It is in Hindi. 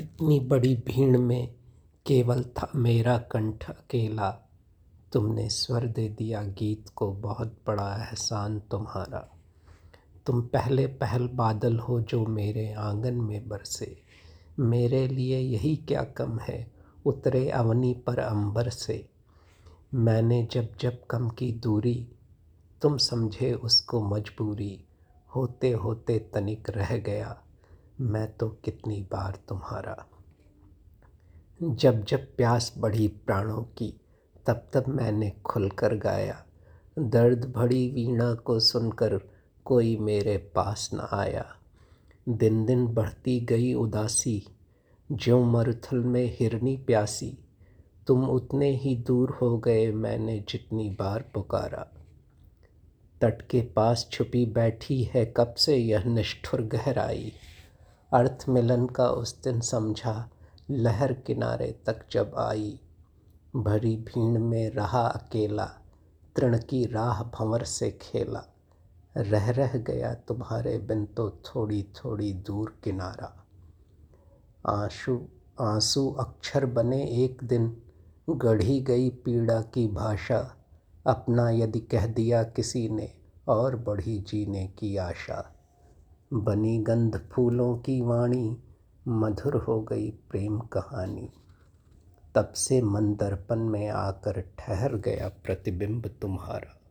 इतनी बड़ी भीड़ में केवल था मेरा कंठ अकेला। तुमने स्वर दे दिया, गीत को बहुत बड़ा एहसान तुम्हारा। तुम पहले पहल बादल हो जो मेरे आँगन में बरसे। मेरे लिए यही क्या कम है? उतरे अवनी पर अंबर से। मैंने जब जब कम की दूरी, तुम समझे उसको मजबूरी। होते होते तनिक रह गया। मैं तो कितनी बार तुम्हारा। जब जब प्यास बढ़ी प्राणों की, तब तब मैंने खुलकर गाया। दर्द भरी वीणा को सुनकर कोई मेरे पास न आया। दिन दिन बढ़ती गई उदासी, ज्यों मरुथल में हिरनी प्यासी। तुम उतने ही दूर हो गए मैंने जितनी बार पुकारा। तट के पास छुपी बैठी है कब से यह निष्ठुर गहराई। अर्थ मिलन का उस दिन समझा, लहर किनारे तक जब आई, भरी भीड़ में रहा अकेला, तृण की राह भंवर से खेला। रह रह गया तुम्हारे बिन तो थोड़ी थोड़ी दूर किनारा। आँसू आँसू अक्षर बने एक दिन, गढ़ी गई पीड़ा की भाषा, अपना यदि कह दिया किसी ने, और बढ़ी जीने की आशा। बनी गंध फूलों की वाणी, मधुर हो गई प्रेम कहानी। तब से मन दर्पण में आकर ठहर गया प्रतिबिंब तुम्हारा।